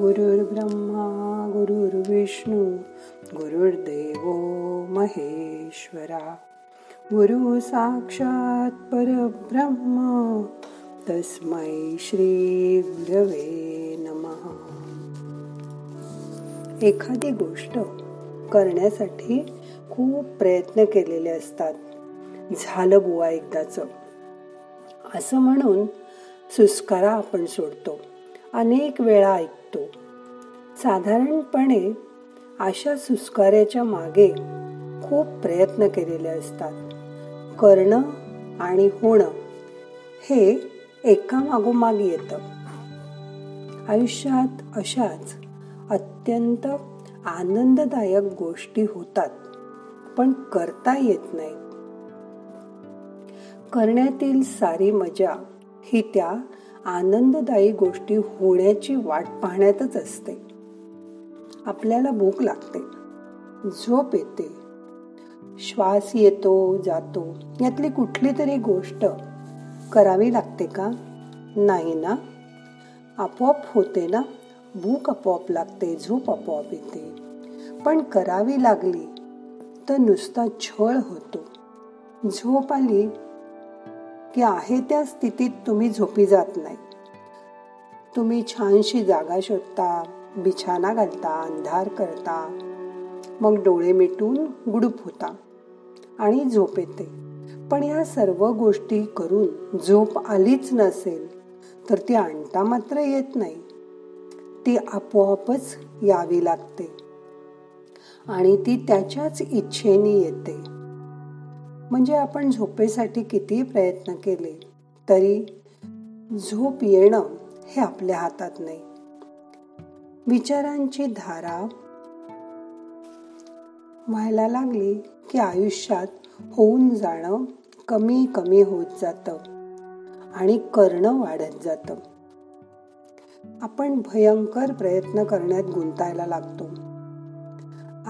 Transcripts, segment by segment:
गुरुर्ब्रह्मा गुरुर्विष्णू गुरुर्देव महेश्वरा. गुरु साक्षात परब्रह्म तस्मै श्री गुरवे नमः. एखादी गोष्ट करण्यासाठी खूप प्रयत्न केलेले असतात. झालं बुवा एकदाच. असं म्हणून सुस्कारा आपण सोडतो. अनेक वेळा ऐकतो. साधारणपणे अशा सुस्कार्याच्या मागे खूप प्रयत्न केलेले असतात. करणं आणि होणं हे एकामागोमाग येतं. आयुष्यात अशाच अत्यंत आनंददायक गोष्टी होतात पण करता येत नाही. करण्यातील सारी मजा ही त्या आनंददायी गोष्टी होण्याची वाट पाहण्यातच असते. आपल्याला भूक लागते. झोप येते. श्वास येतो जातो. यातली कुठली तरी गोष्ट करावी लागते का? नाही ना? आपोआप होते ना? भूक आपोआप लागते झोप आपोआप येते. पण करावी लागली तर नुसता छळ होतो. झोप आली की आहे त्या स्थितीत तुम्ही झोपी जात नाही. तुम्ही छानशी जागा शोधता बिछाना घालता अंधार करता. मग डोळे मिटून गुडूप होता आणि झोप येते. पण या सर्व गोष्टी करून झोप आलीच नसेल तर ती आणता मात्र येत नाही. ती आपोआपच यावी लागते आणि ती त्याच्याच इच्छेने येते. म्हणजे आपण झोपेसाठी किती प्रयत्न केले तरी झोप येणं हे आपल्या हातात नाही. विचारांची धारा व्हायला लागली की आयुष्यात होऊन जाणं कमी कमी होत जातं आणि करणं वाढत जातं. आपण भयंकर प्रयत्न करण्यात गुंतायला लागतो.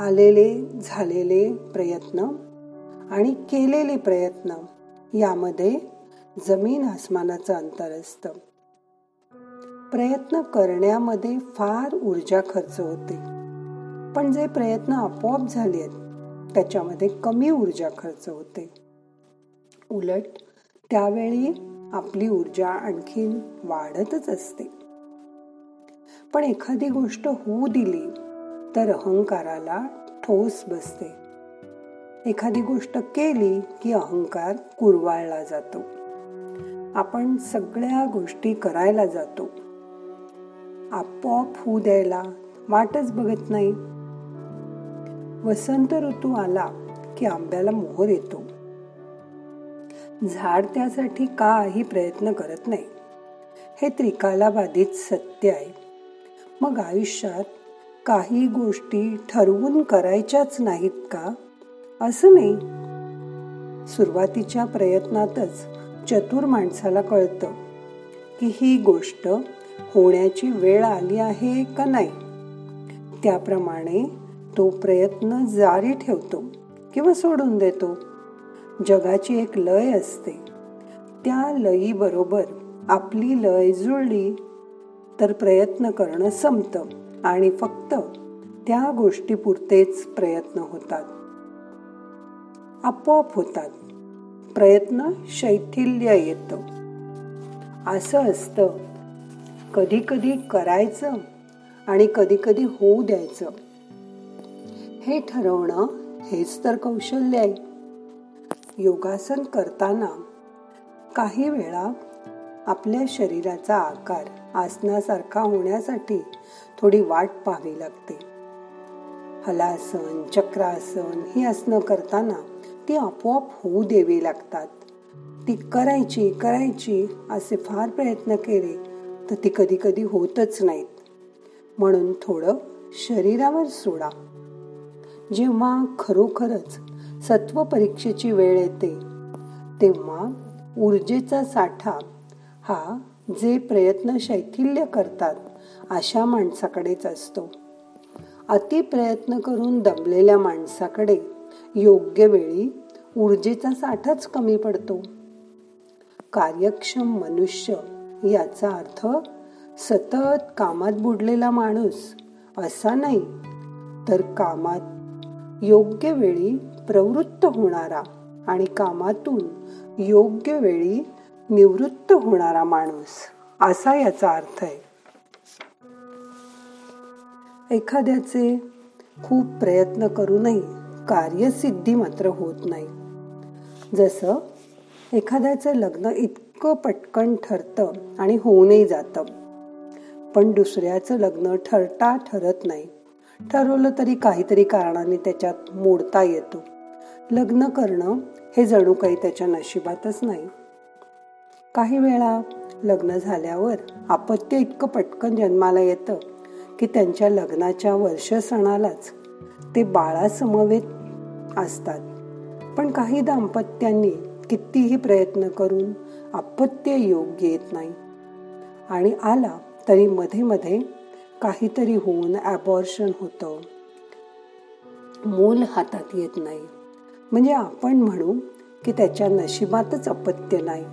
आलेले झालेले प्रयत्न आणि केलेले प्रयत्न यामध्ये जमीन आसमानाचं अंतर असतं. प्रयत्न करण्यामध्ये फार ऊर्जा खर्च होते. पण जे प्रयत्न आपोआप झाले आहेत त्याच्यामध्ये कमी ऊर्जा खर्च होते. उलट त्यावेळी आपली ऊर्जा आणखीन वाढतच असते. पण एखादी गोष्ट होऊ दिली तर अहंकाराला ठोस बसते. एखादी गोष्ट केली की अहंकार कुरवाळला जातो. आपण सगळ्या गोष्टी करायला जातो. आपोआप होऊ द्यायला वाटच बघत नाही. वसंत ऋतू आला की आंब्याला मोहर येतो. झाड त्यासाठी काही प्रयत्न करत नाही. हे त्रिकाला बाधित सत्य आहे. मग आयुष्यात काही गोष्टी ठरवून करायच्याच नाहीत का? असं नाही. सुरुवातीच्या प्रयत्नातच चतुर माणसाला कळतं की ही गोष्ट होण्याची वेळ आली आहे का नाही. त्याप्रमाणे तो प्रयत्न जारी ठेवतो किंवा सोडून देतो. जगाची एक लय असते. त्या लयीबरोबर आपली लय जुळली तर प्रयत्न करणं संपतं आणि फक्त त्या गोष्टीपुरतेच प्रयत्न होतात. आपोआप होतात. प्रयत्न शैथिल्य येत. असं असतं. कधी कधी करायचं आणि कधी कधी होऊ द्यायचं. हे ठरवणं हेच तर कौशल्य आहे. योगासन करताना काही वेळा आपल्या शरीराचा आकार आसनासारखा होण्यासाठी थोडी वाट पाहावी लागते. हलासन चक्रासन ही आसनं करताना ती आपोआप होऊ द्यावी लागतात. ती करायची करायची असे फार प्रयत्न केले तर ती कधी कधी होतच नाहीत. म्हणून थोडं शरीरावर सोडा. जेव्हा खरोखरच सत्व परीक्षेची वेळ येते तेव्हा ऊर्जेचा साठा हा जे प्रयत्न शैथिल्य करतात अशा माणसाकडेच असतो. अति प्रयत्न करून दमलेल्या माणसाकडे योग्य वेळी ऊर्जेचा साठाच कमी पडतो. कार्यक्षम मनुष्य याचा अर्थ सतत कामात बुडलेला माणूस असा नाही तर कामात योग्य वेळी प्रवृत्त होणारा आणि कामातून योग्य वेळी निवृत्त होणारा माणूस असा याचा अर्थ आहे. एखाद्याचे खूप प्रयत्न करूनही कार्यसिद्धी मात्र होत नाही. जसं एखाद्याचं लग्न इतकं पटकन ठरतं आणि होऊनही जातं पण दुसऱ्याचं लग्न ठरता ठरत नाही. ठरवलं तरी काहीतरी कारणाने त्याच्यात मोडता येतो. लग्न करणं हे जणू काही त्याच्या नशिबातच नाही. काही वेळा लग्न झाल्यावर अपत्य इतकं पटकन जन्माला येतं की त्यांच्या लग्नाच्या वर्ष सणालाच ते बाळासमवेत असतात. पण काही दाम्पत्यांनी कितीही प्रयत्न करून अपत्य योग्य येत नाही. आणि आला तरी मध्ये मध्ये काहीतरी होऊन ॲबॉर्शन होतं. मूल हातात येत नाही. म्हणजे आपण म्हणू की त्याच्या नशिबातच अपत्य नाही.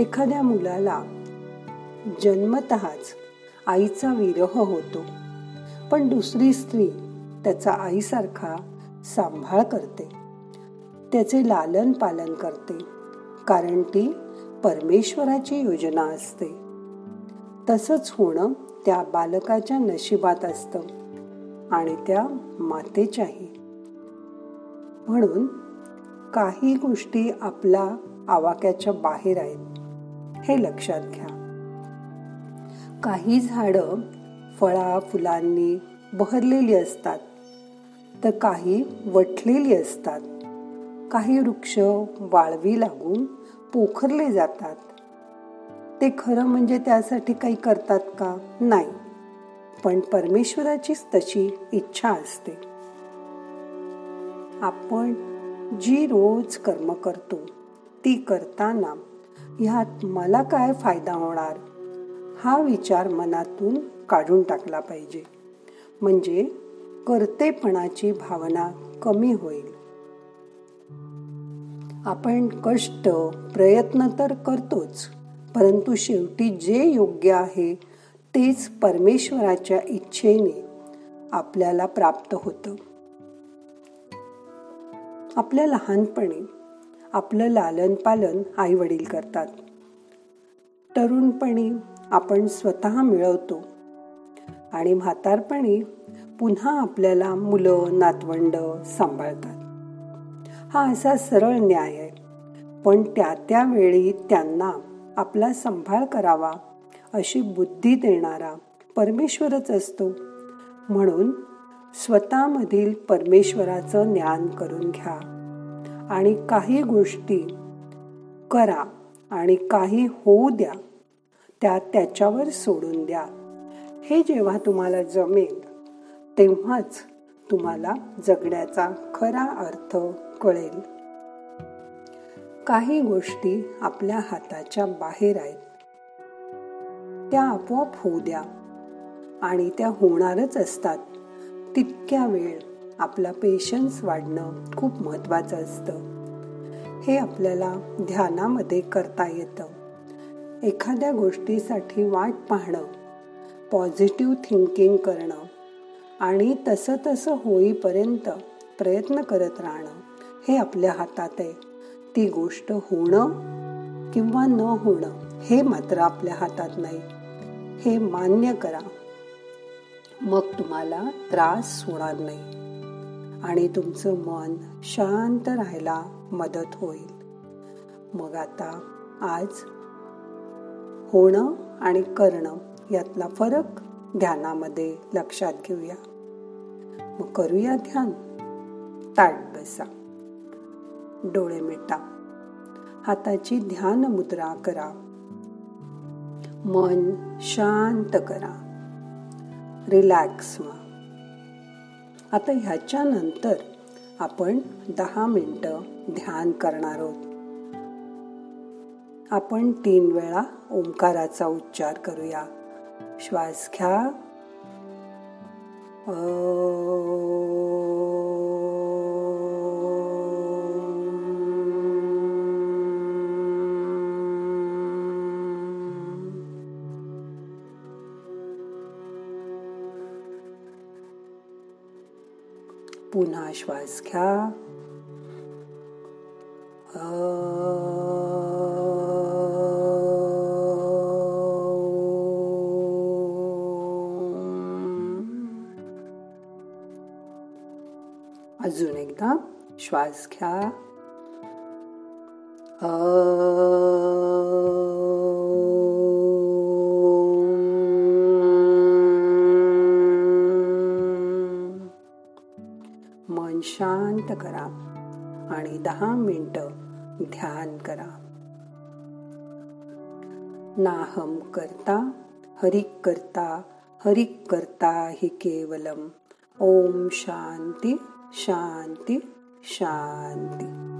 एखाद्या मुलाला जन्मतःच आईचा विरह होतो. पण दुसरी स्त्री त्याचा आईसारखा सांभाळ करते. त्याचे लालन पालन करते कारण ती परमेश्वराची योजना असते. तसंच होणं त्या बालकाच्या नशिबात असतं आणि त्या मातेच्याही. म्हणून काही गोष्टी आपला आवाक्याच्या बाहेर आहेत हे लक्षात घ्या. काही झाडं फळा फुलांनी बहरलेली असतात. तर काही वठलेली असतात. काही वृक्ष वाळवी लागून पोखरले जातात. ते खरं म्हणजे त्यासाठी काही करतात का? नाही. पण परमेश्वराचीच तशी इच्छा असते. आपण जी रोज कर्म करतो ती करताना ह्यात मला काय फायदा होणार? हा विचार मनातून काढून टाकला पाहिजे. म्हणजे कर्तेपणाची भावना कमी होईल. आपण कष्ट प्रयत्न तर करतोच परंतु शेवटी जे योग्य आहे तेच परमेश्वराच्या इच्छेने आपल्याला प्राप्त होतं. आपल्या लहानपणी आपलं लालन पालन आई वडील करतात. तरुणपणी आपण स्वतः मिळवतो आणि म्हातारपणी पुन्हा आपल्याला मुलं नातवंड सांभाळतात. हा असा सरळ न्याय आहे. पण त्या त्यावेळी त्यांना आपला सांभाळ करावा अशी बुद्धी देणारा परमेश्वरच असतो. म्हणून स्वतःमधील परमेश्वराचं ज्ञान करून घ्या. आणि काही गोष्टी करा आणि काही होऊ द्या त्या त्याच्यावर सोडून द्या. हे जेव्हा तुम्हाला जमेल तेव्हाच तुम्हाला जगण्याचा खरा अर्थ कळेल. काही गोष्टी आपल्या हाताच्या बाहेर आहेत. त्या आपोआप होऊ द्या आणि त्या होणारच असतात. तितक्या वेळ आपला पेशन्स वाढणं खूप महत्वाचं असतं. हे आपल्याला ध्यानामध्ये करता येतं. एखाद्या गोष्टीसाठी वाट पाहणं पॉझिटिव्ह थिंकिंग करणं आणि तसं तसं होईपर्यंत प्रयत्न करत राहणं हे आपल्या हातात आहे. ती गोष्ट होणं किंवा न होणं हे मात्र आपल्या हातात नाही. हे मान्य करा. मग तुम्हाला त्रास होणार नाही. आणि तुमचं मन शांत राहायला मदत होईल. मग आता आज होणं आणि करणं यातला फरक ध्यानामध्ये लक्षात घेऊया. मग करूया ध्यान. ताट बसा. डोळे मिटा. हाताची ध्यान मुद्रा करा. मन शांत करा. रिलॅक्स व्हा. आता ह्याच्यानंतर आपण दहा मिनटं ध्यान करणार आहोत. आपण तीन वेळा ओंकाराचा उच्चार करूया. Schweiß K. Buna Schweiß K. अजून एकदा श्वास घ्या. मन शांत करा आणि दहा मिनिट ध्यान करा. नाहम करता हरिक करता हरिक करता हि केवलम. ओम शांती. शांती शांती.